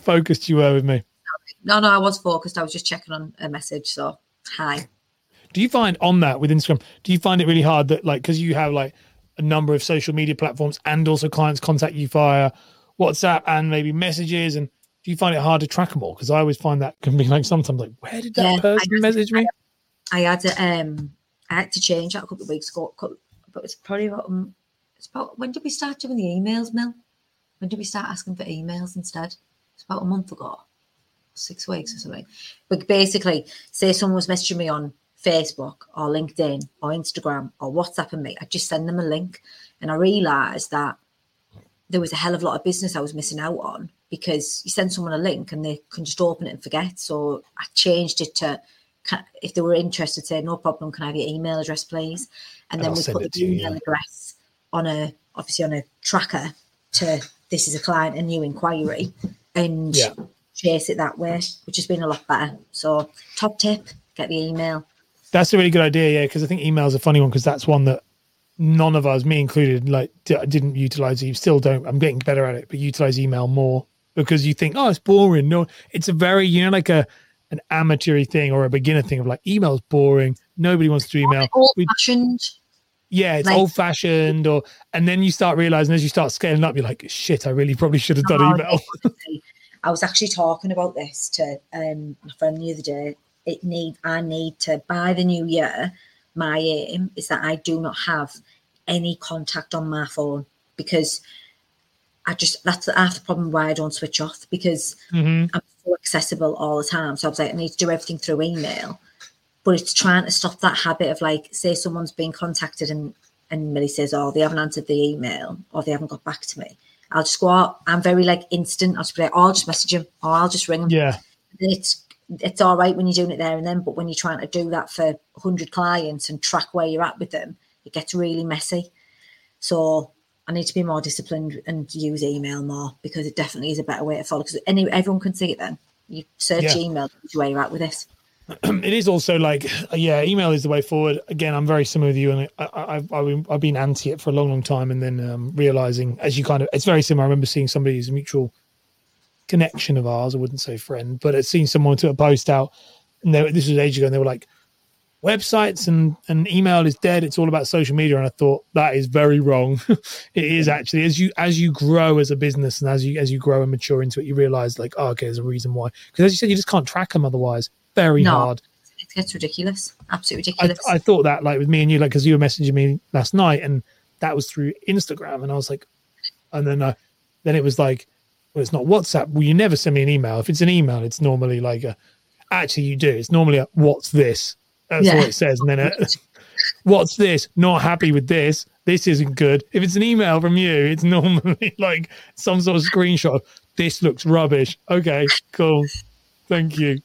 focused you were with me. No, no, I was focused. I was just checking on a message. So, hi. Do you find on that with Instagram? Do you find it really hard that like because you have like a number of social media platforms and also clients contact you via WhatsApp and maybe messages and do you find it hard to track them all? Because I always find that can be like sometimes like where did that Yeah, person I- message me? I had to, um, I had to change that a couple of weeks ago, but it's probably about, um, it's about when did we start doing the emails, Mel? When did we start asking for emails instead? It's about a month ago, six weeks or something. But basically, say someone was messaging me on Facebook or LinkedIn or Instagram or WhatsApp and me, I'd just send them a link, and I realised that there was a hell of a lot of business I was missing out on because you send someone a link and they can just open it and forget. So I changed it to if they were interested, say no problem, can I have your email address, please? And And then I'll we put the you, email yeah. address on a obviously on a tracker to this is a client, a new inquiry, and Yeah. chase it that way, which has been a lot better. So top tip, get the email. That's a really good idea, yeah. Because I think email's a funny one because that's one that none of us, me included, like d- didn't utilize. You still don't. I'm getting better at it, but utilize email more because you think, oh, it's boring. No, it's a very you know like a an amateur thing or a beginner thing of like email's boring. Nobody wants to email. Old We- fashioned. Yeah, it's like- old fashioned, or and then you start realizing as you start scaling up, you're like, shit, I really probably should have done Oh, email. I was actually talking about this to um, my friend the other day. It need I need to by the new year. My aim is that I do not have any contact on my phone because I just that's half the problem why I don't switch off because hmm I'm so accessible all the time. So I was like, I need to do everything through email. But it's trying to stop that habit of like, say someone's been contacted and and Millie says, Oh, they haven't answered the email or they haven't got back to me. I'll just go out. I'm very like instant. I'll just be like, oh, I'll just message him or I'll just ring him. Yeah, It's it's all right when you're doing it there and then, but when you're trying to do that for 100 clients and track where you're at with them, it gets really messy. So I need to be more disciplined and use email more because it definitely is a better way to follow. Because any everyone can see it then. You search Yeah. email where you're at with this. it is also like, yeah, email is the way forward. Again, I'm very similar with you, and I, I've been anti it for a long, long time, and then um, realizing as you kind of, it's very similar. I remember seeing somebody who's a mutual connection of ours. I wouldn't say friend, but I'd seen someone to a post out, and they, this was ages ago, and they were like, websites and and email is dead. It's all about social media, and I thought that is very wrong. it is actually as you as you grow as a business and as you as you grow and mature into it, you realize like, oh, okay, there's a reason why. Because as you said, you just can't track them otherwise. Very No. hard. It gets ridiculous. Absolutely ridiculous. I thought that like with me and you, like because you were messaging me last night, and that was through Instagram, and I was like, and then uh, then it was like, well, it's not WhatsApp. Well, you never send me an email. If it's an email, it's normally like a, actually you do. It's normally a, what's this? That's Yeah. what it says, and then a, what's this? Not happy with this. This isn't good. If it's an email from you, it's normally like some sort of screenshot. This looks rubbish. Okay, cool. Thank you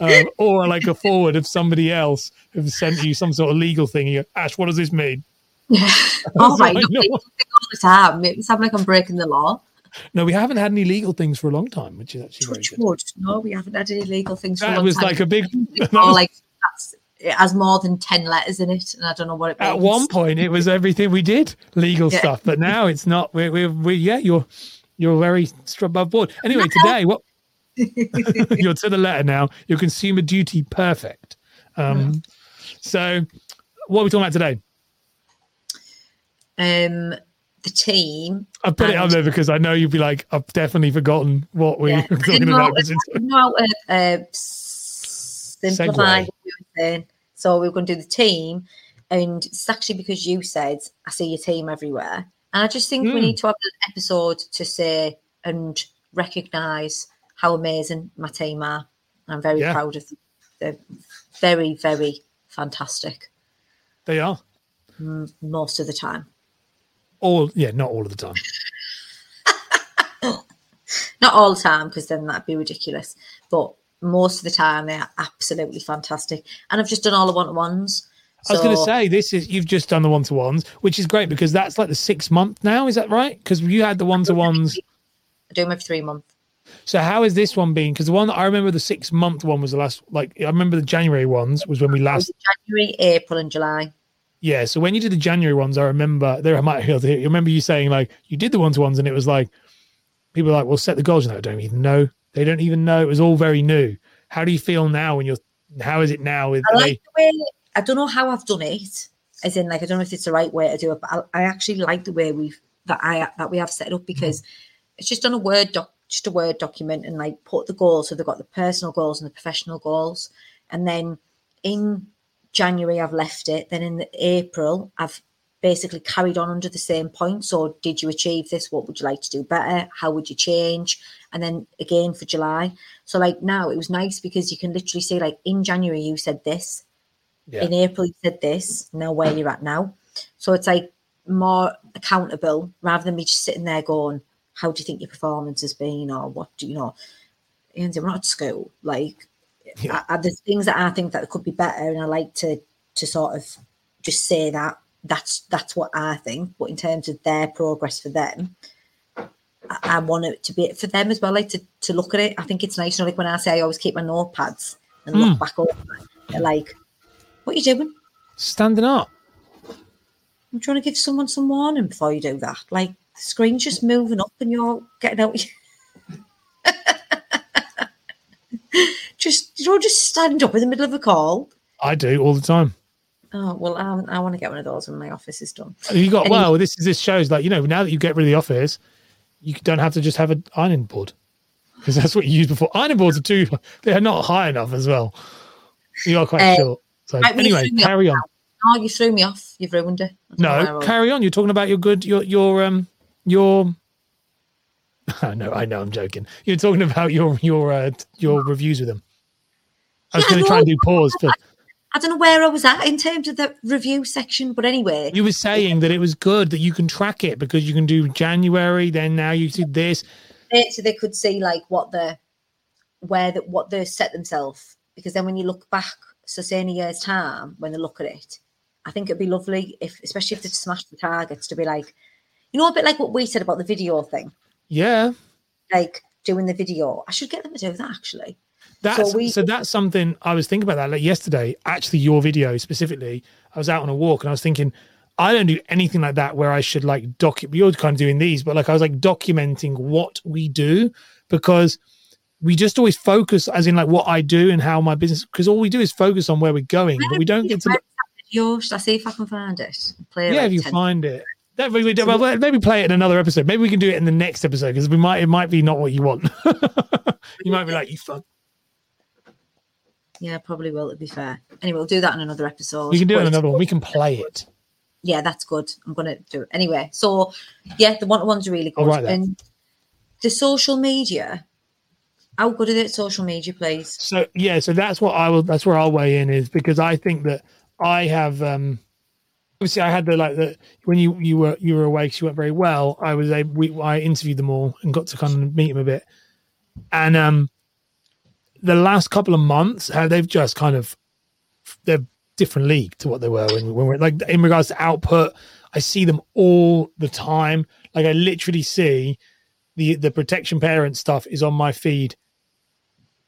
um, or like a forward of somebody else who sent you some sort of legal thing. You go, Ash, what does this mean? yeah. oh my god, know. all the time. It sounds like I'm breaking the law. No, we haven't had any legal things for a long time, which is actually very good. No, we haven't had any legal things. for a That was time. like a big. or like that's it has more than 10 letters in it and i don't know what it means At one point, it was everything we did legal Yeah. stuff, but now it's not. We're, we're, we yeah, you're you're very struck above board. Anyway, today, what you're to the letter now. Your consumer duty perfect. Um, so, what are we talking about today? um the team I put it on there because I know you'd be like, I've definitely forgotten what we yeah, were talking about. about. 'cause I it's- know how to uh, simplify Segue. we so we're going to do the team and it's actually because you said i see your team everywhere and i just think we Mm. need to have an episode to say and recognize how amazing my team are i'm very Yeah. proud of them they're very very fantastic They are. most of the time All yeah, not all of the time. not all the time because then that'd be ridiculous but most of the time they are absolutely fantastic and i've just done all the one-to-ones I was going to say this is you've just done the one to ones, which is great because that's like the six month now. Is that right? Because you had the one to ones. i do them every three months So how is this one being? Because the one that I remember, the six month one was the last. Like I remember the January ones was when we last. january april and july Yeah. So when you did the January ones, I remember there I might you remember you saying like you did the one to ones and it was like people like, well, set the goals. And I don't even know. They don't even know. It was all very new. How do you feel now when you're, how is it now? With I like they, the way I don't know how I've done it, as in like I don't know if it's the right way to do it, but I, I actually like the way we've that I that we have set it up because mm-hmm. it's just on a word doc, just a word document, and like put the goals. So they've got the personal goals and the professional goals, and then in January I've left it. Then in April I've basically carried on under the same point. So did you achieve this? What would you like to do better? How would you change? And then again for July. So like now it was nice because you can literally see like in January you said this, yeah. in April you said this, now where you're at now. So it's like more accountable rather than me just sitting there going, How do you think your performance has been? Or what do you know? And we're not at school. Like Yeah. I, I, there's things that I think that could be better and I like to to sort of just say that that's that's what I think. But in terms of their progress for them, I, I want it to be for them as well. Like to, to look at it. I think it's nice. You know, like when I say I always keep my notepads and look hmm. back over, they're like, "What are you doing? standing up. I'm trying to give someone some warning before you do that. Like the screen's just moving up and you're getting out. just you know, just stand up in the middle of a call. I do all the time. Oh well, um, I want to get one of those when my office is done. You got well. This is this shows like you know now that you get rid of the office, you don't have to just have an ironing board because that's what you used before. Ironing boards are too they are not high enough as well. You are quite Uh, short. So right, anyway, threw me off carry on. now. Oh, you threw me off. You've ruined it. I don't know where I No, carry on. You're talking about your good your your um your. I know, I know, I'm joking. You're talking about your your uh, your reviews with them. I was Yeah, going to try and do pause, but I don't know where I was at in terms of the review section, but anyway, you were saying that it was good that you can track it because you can do January. Then now you did this. so they could see like what the where the, what they set themselves. Because then when you look back, so say in a year's time, when they look at it, I think it'd be lovely if, especially if they've smashed the targets, to be like, you know, a bit like what we said about the video thing, Yeah, like doing the video. I should get them to do that actually. That's so, we- that's something I was thinking about that like yesterday. Actually, your video specifically, I was out on a walk and I was thinking, I don't do anything like that where I should like document. You're kind of doing these, but like I was like documenting what we do because we just always focus, as in like what I do and how my business. Because all we do is focus on where we're going, but we don't get to. Video? Should I see if I can find it? Play Yeah, like if you 10 find it. Really, well, maybe play it in another episode. Maybe we can do it in the next episode because we might. It might be not what you want. you might be like, you fuck. Yeah, probably will. To be fair. Anyway, we'll do that in another episode. We can do it in another one. We can play it. Yeah, that's good. I'm gonna do it anyway. So, yeah, the one ones are really good. That. And the social media, how good is it? Social media, please. So yeah, so that's what I will. That's where I'll weigh in is because I think that I have. um Obviously, I had the like the when you you were you were away 'cause you weren't very well. I was a we I interviewed them all and got to kind of meet them a bit, and um the last couple of months how they've just kind of they're different league to what they were when, when we're like in regards to output. I see them all the time. Like I literally see the the protection parent stuff is on my feed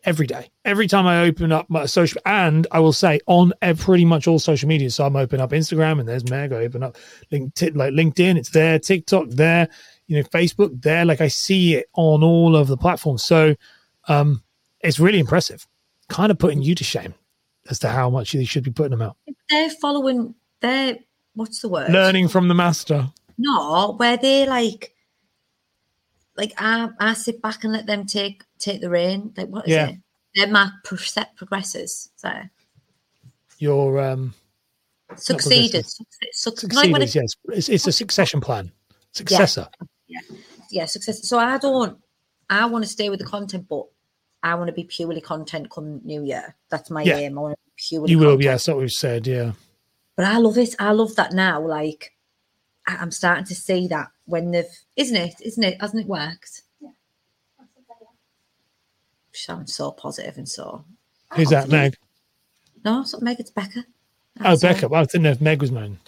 every day. Every time I open up my social, and I will say on pretty much all social media. So I'm open up Instagram, and there's Meg. I open up LinkedIn, like LinkedIn, it's there. TikTok, there. You know, Facebook, there. Like I see it on all of the platforms. So um, it's really impressive. Kind of putting you to shame as to how much they should be putting them out. They're following. They're what's the word? Learning from the master. No, where they like, like I, I sit back and let them take take the reign. Like what is Yeah. it? They're my set progressors. So Your um, succeeded. progressors. Suc- suc- like when. Yes, it's, it's a succession plan. Successor. yeah, yeah, success. So I don't. I want to stay with the content, but I want to be purely content come New Year. That's my Yeah. aim. I want to be purely. You will. content. Yeah, that's what we've said. Yeah. But I love it. I love that now. Like I'm starting to see that when they've, isn't it? Isn't it? Hasn't it worked? Yeah. Sounds so positive and so. Who's that, Meg? No, it's not Meg. It's Becca. Oh, Becca. all. Well, I didn't know if Meg was mine.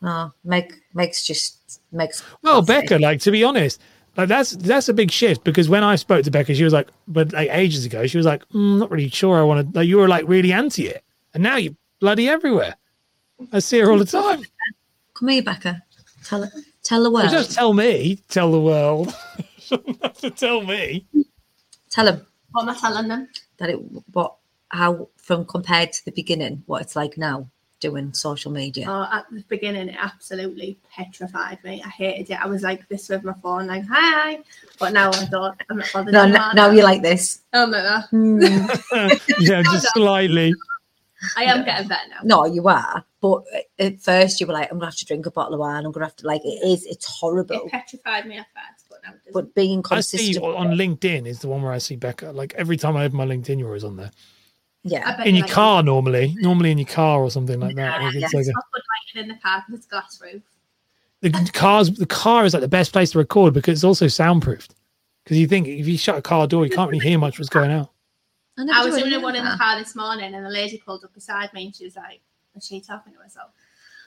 No, Meg. Meg's just Meg's. Well, positive. Becca, like to be honest, like that's that's a big shift because when I spoke to Becca, she was like, but like ages ago, she was like, mm, not really sure I want to. Like you were like really anti it, and now you're bloody everywhere. I see her all the time. Come here, Becca. Tell tell the world. Just tell me, tell the world. shouldn't have to tell me. Tell them What am I telling them? that it what how from compared to the beginning, what it's like now doing social media. Oh, at the beginning, it absolutely petrified me. I hated it. I was like this with my phone, like hi. But now I don't. I'm not bothered. no, anymore no, now you're like this. I'm like that. Hmm. yeah, just slightly. I am getting better now. no, you are. But at first, you were like, "I'm gonna have to drink a bottle of wine. I'm gonna have to like it is. It's horrible." It petrified me at first, but now it. But being I see consistent, on LinkedIn is the one where I see Becca. Like every time I open my LinkedIn, you're always on there. Yeah, In your like- car, normally, normally in your car or something like that. Yeah, Like, it's yeah. like a- It's not lighting in the car because it's glass roof. the cars the car is like the best place to record because it's also soundproofed because you think if you shut a car door you can't really hear much what's going on never I was do doing any one in the car this morning, and the lady pulled up beside me, and she was like, "Is she talking to herself?"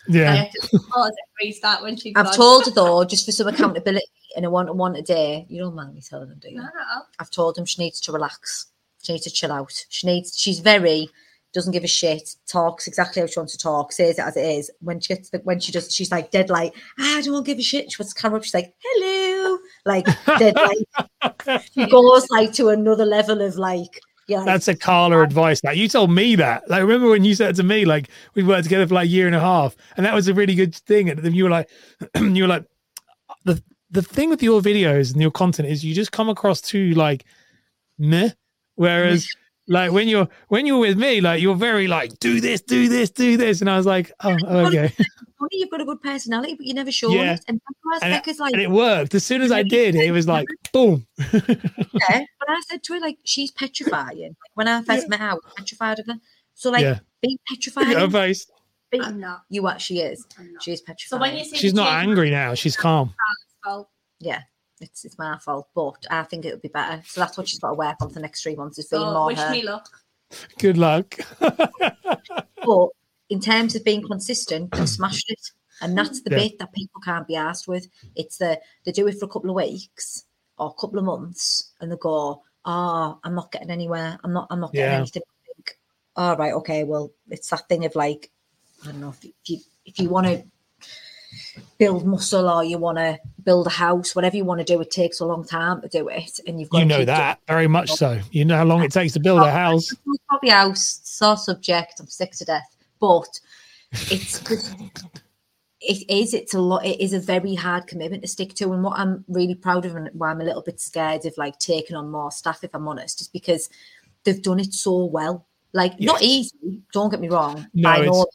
I yeah had to pause it, restart when she. I've told her though, just for some accountability and a one-on-one a day. You don't mind me telling them, do you? No, no. I've told him she needs to relax. She needs to chill out. She needs. She's very doesn't give a shit. Talks exactly how she wants to talk. Says it as it is. When she gets the, when she does, she's like dead like ah, I don't give a shit. She puts the camera up. She's like hello, like dead like. She goes like to another level of like yeah. that's a Karla advice that you told me that like remember when you said to me like we worked together for like a year and a half and that was a really good thing and then you were like you were like the the thing with your videos and your content is you just come across too like meh whereas like when you're when you're with me like you're very like do this do this do this and I was like oh okay funny, you've got a good personality, but you're never sure. Yeah. it. And And it- like, and it worked as soon as I did it was like boom yeah. But I said to her, like, she's petrifying. Like, when I first met her, I was petrified of her. So, like, Yeah. be petrified. her face Be, I'm not. you what she is. I'm. She is So when you see she's not angry now she's calm yeah, it's it's my fault, but I think it would be better. So that's what she's got to work on for the next three months is being So more wish her. me luck. good luck But in terms of being consistent, they smashed it. And that's the Yeah. bit that people can't be asked with. It's the they do it for a couple of weeks or a couple of months and they go, Oh, I'm not getting anywhere. I'm not I'm not getting Yeah. anything. I think, all right, okay, well, it's that thing of like, I don't know, if you if you want to build muscle or you want to build a house, whatever you want to do, it takes a long time to do it. And you've got you know doing that very much so you know how long it takes to build a house Probably house, sore subject. I'm sick to death, but it's it is. It's a lot. It is a very hard commitment to stick to, and what I'm really proud of, and why I'm a little bit scared of like taking on more staff, if I'm honest, is because they've done it so well. Like not easy. Don't get me wrong. No, by it's- no-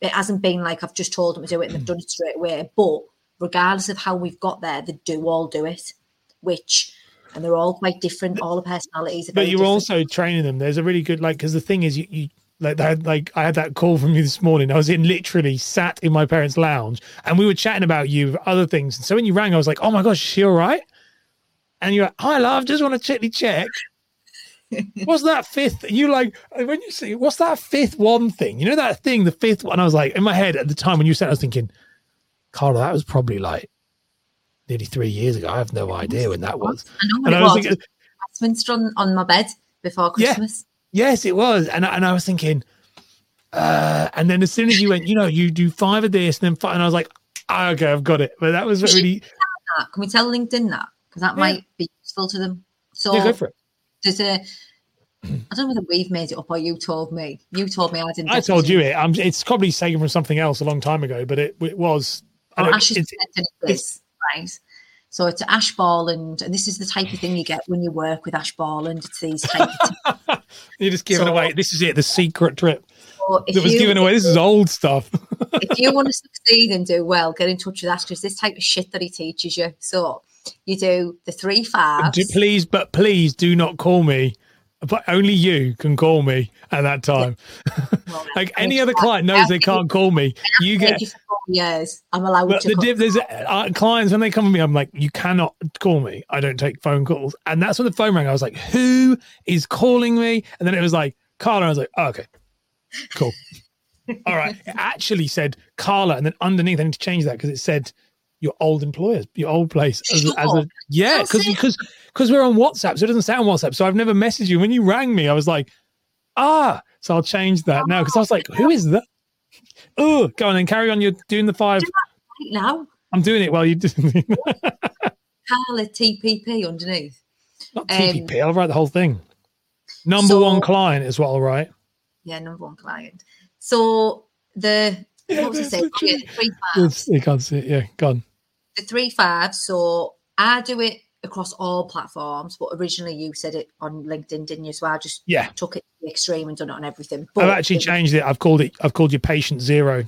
it hasn't been like I've just told them to do it and they've done it straight away. But regardless of how we've got there, they do all do it, which. And they're all quite different. All the personalities. Are but you're different. also training them there's a really good like because the thing is you, you like I had, like I had that call from you this morning. I was in literally sat in my parents' lounge and we were chatting about you other things. And so when you rang, I was like, "Oh my gosh, is she all right?" And you're like, oh, "Hi, love, just want to check check." What's that fifth? You like when you say what's that fifth one thing? You know that thing, the fifth one. I was like in my head at the time when you said, I was thinking, Karla, that was probably like nearly three years ago. I have no idea when that was. I know what And it I was was. thinking, Westminster on, on my bed before Yeah. Christmas. Yes, it was. And I, and I was thinking, uh, and then as soon as you went, you know, you do five of this and then five, and I was like, ah, okay, I've got it. But that was really, Can we tell LinkedIn that? Because that Yeah. might be useful to them. So yeah, go for it. There's a, I don't know whether we've made it up or you told me. You told me I didn't. I told you it. I'm, it's probably taken from something else a long time ago, but it, it was. Oh, don't- Ash is it's- this, right? So it's Ash Borland, and this is the type of thing you get when you work with Ash Borland. It's these type of you're just giving So- away. This is it, the secret trip. so That was you, given away. This is old stuff. if you want to succeed and do well, get in touch with Ash because this type of shit that he teaches you. So you do the three Do- please, but please do not call me. But only you can call me at that time. Well, Like any other client knows they can't call me. You get you years. I'm allowed But to. the call- diff, there's uh, clients when they come to me, I'm like, you cannot call me. I don't take phone calls, and that's when the phone rang. I was like, who is calling me? And then it was like Karla. I was like, oh, okay, cool, all right. It actually said Karla, and then underneath I need to change that because it said your old employers, your old place. As, a- as a, yeah, because because because we're on WhatsApp, so it doesn't sound WhatsApp. So I've never messaged you. When you rang me, I was like, ah. So I'll change that now because I was like, who is that? Oh, go on and carry on. You're doing the five. right now. I'm doing it while you do. Karla TPP underneath. Not Um, TPP. I'll write the whole thing. Number so- one client is what I'll write. Yeah, number one client. So the what was I that's saying? so Oh, yeah, the three fives. It's, you can't see it. Yeah, gone. The five. So I do it across all platforms, but originally you said it on LinkedIn, didn't you? So I just Yeah. took it to the extreme and done it on everything. But I've actually changed it. I've called it. I've called you patient zero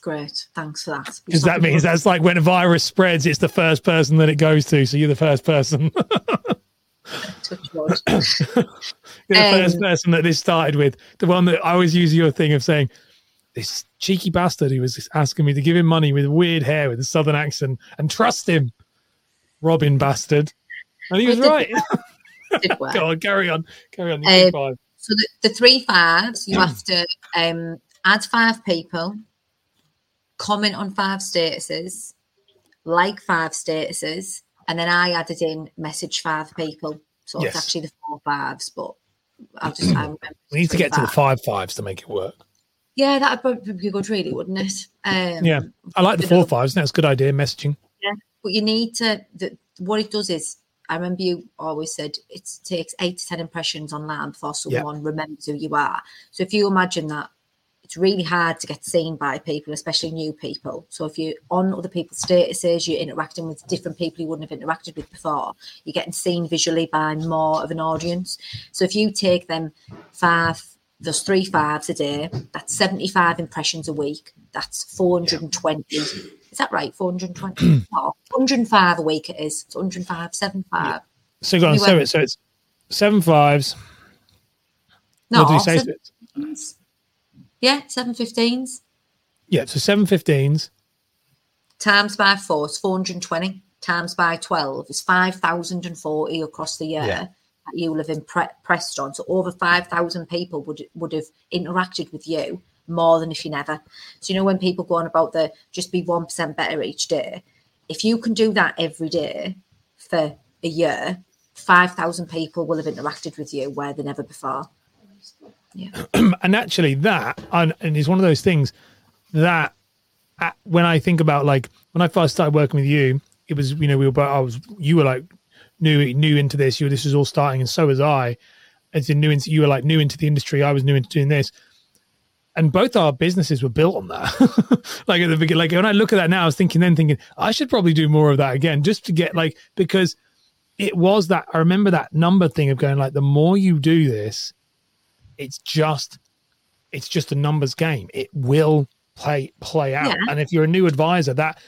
Great, thanks for that. because that means that's like when a virus spreads, it's the first person that it goes to. So you're the first person. You're the first Um, person that this started with. The one that I always use your thing of saying, this cheeky bastard who was asking me to give him money with weird hair with a southern accent and trust him. Robin bastard. And he was right. Go on, carry on. Carry on. Um, five. So the, the three fives, you have to um, add five people, comment on five statuses, like five statuses, and then I added in message five people. So Yes. it's actually the four fives, but I'll just I remember We need to get to the five fives to make it work. Yeah, that'd probably be good, really, wouldn't it? Um, Yeah. I like the four fives. That's a good idea. Messaging. Yeah, but you need to. The, what it does is, I remember you always said it takes eight to ten impressions online before Yeah. someone remembers who you are. So if you imagine that, it's really hard to get seen by people, especially new people. So if you're on other people's statuses, you're interacting with different people you wouldn't have interacted with before. You're getting seen visually by more of an audience. So if you take them five, those three fives a day, that's seventy-five impressions a week. That's four hundred and twenty. Is that right? 420? oh, 105 a week it is. It's 105, 75. So go on. So, it, so it's seven fives. No, what did you say? seven fifteens. Yeah, 715s Yeah. So seven fifteens. times by four is 420. Times by 12 is 5,040 across the year Yeah. You will have impre- pressed on. So over 5,000 people would, would have interacted with you more than if you never. So, you know, when people go on about the just be 1% better each day, if you can do that every day for a year, 5,000 people will have interacted with you where they never before. Yeah. and actually that and, and it's one of those things that uh, when i think about like when i first started working with you it was you know we were i was you were like new new into this you were, this was all starting and so was i. As in new into you were like new into the industry i was new into doing this. And both our businesses were built on that. Like at the beginning like when i look at that now i was thinking then thinking i should probably do more of that again just to get like because it was that i remember that number thing of going like the more you do this it's just it's just a numbers game. It will play play out. Yeah. and if you're a new advisor that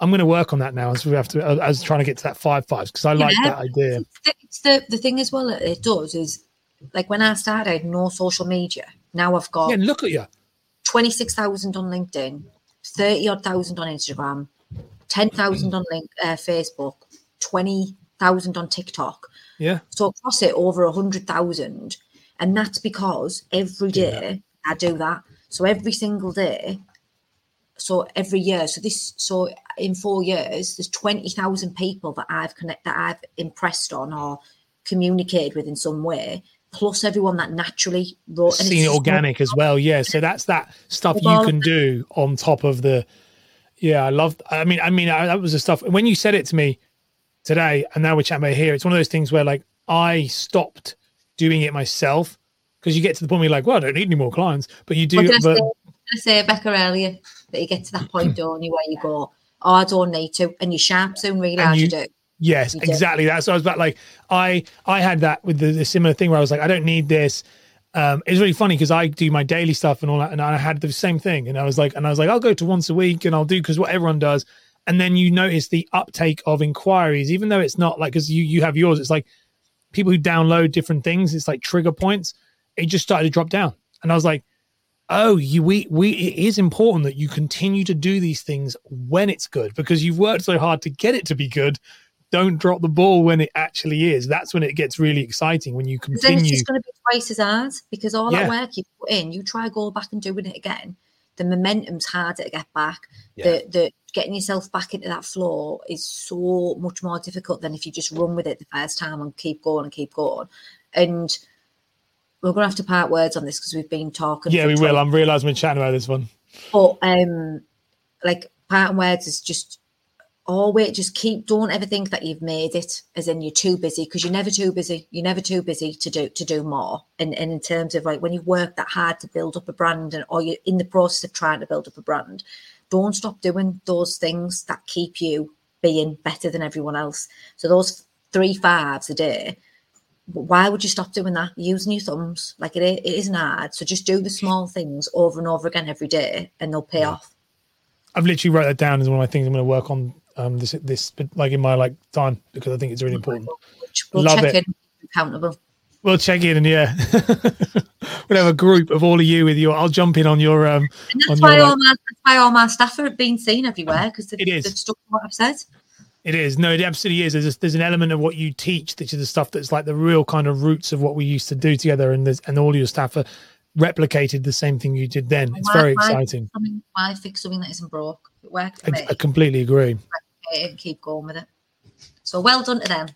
i'm going to work on that now as we have to as trying to get to that five fives because i like Yeah. that idea the, it's the the thing as well that it does is like when I started, I had no social media. Now I've got yeah look at you twenty six thousand on LinkedIn, thirty odd thousand on Instagram, ten thousand on link, uh, Facebook, twenty thousand on TikTok. yeah So across it, over a hundred thousand, and that's because every day I do that. So every single day. So every year, so this, so in four years, there's twenty thousand people that I've connect that I've impressed on or communicated with in some way, plus everyone that naturally wrote. seen it organic as well yeah so that's that stuff you can do on top of the yeah i love i mean i mean I, that was the stuff when you said it to me today and now we're chatting about here it's one of those things where like i stopped doing it myself because you get to the point where you're like well i don't need any more clients but you do but I say Becca earlier that you get to that point, don't you, where you go, oh, I don't need to, and you sharp soon realise you, you- do. Yes, You do. exactly. That's what I was about. Like I, I had that with the, the similar thing where I was like, I don't need this. Um, it's really funny because I do my daily stuff and all that, and I had the same thing. And I was like, and I was like, I'll go to once a week and I'll do because what everyone does. And then you notice the uptake of inquiries, even though it's not like because you you have yours. It's like people who download different things. It's like trigger points. It just started to drop down, and I was like, oh, you we we it is important that you continue to do these things when it's good because you've worked so hard to get it to be good don't drop the ball when it actually is. That's when it gets really exciting when you 'Cause then it's just going to be twice as hard because all Yeah. that work you put in, you try go back and doing it again. The momentum's harder to get back. Yeah. The the getting yourself back into that flow is so much more difficult than if you just run with it the first time and keep going and keep going. And we're going to have to part words on this because we've been talking. Yeah, we 20 will. I'm realizing we're chatting about this one. But um, like parting words is just always just keep don't ever think that you've made it as in you're too busy because you're never too busy you're never too busy to do to do more and, and in terms of like when you've worked that hard to build up a brand and or you're in the process of trying to build up a brand don't stop doing those things that keep you being better than everyone else so those three fives a day why would you stop doing that using your thumbs like it, it isn't hard so just do the small things over and over again every day and they'll pay Yeah. off I've literally wrote that down as one of my things I'm going to work on um this this like in my like time because I think it's really important. we'll Love check it. in accountable We'll check in and yeah, we'll have a group of all of you with your. I'll jump in on your um. And that's why your, all my that's why all my staff are being seen everywhere because they've, It is. they've stuck to what I've said. It is no, it absolutely is. There's there's an element of what you teach, which is the stuff that's like the real kind of roots of what we used to do together, and there's and all your staff are replicated the same thing you did then. It's Why- very why- exciting. Something, why fix something that isn't broke? It worked I. I completely agree. and keep going with it. So well done to them.